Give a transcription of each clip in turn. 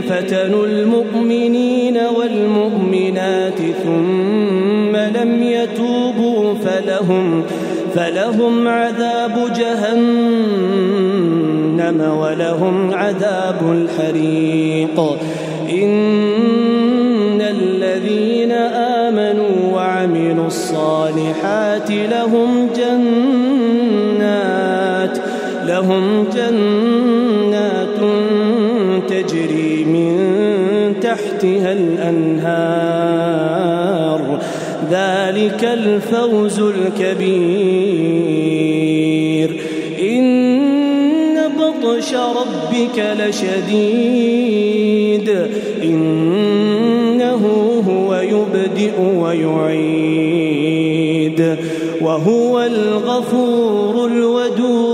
فتنوا المؤمنين والمؤمنات ثم لم يتوبوا فلهم فلهم عذاب جهنم ولهم عذاب الحريق. إن الذين آمنوا وعملوا الصالحات لهم جنات لهم جنات تجري تحتها الأنهار. ذلك الفوز الكبير. إن بطش ربك لشديد. إنه هو يبدئ ويعيد. وهو الغفور الودود.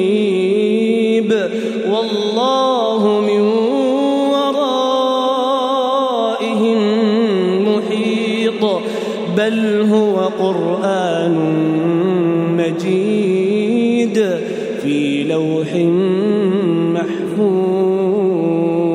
والله من ورائهم محيط بل هو قرآن مجيد في لوح محفوظ.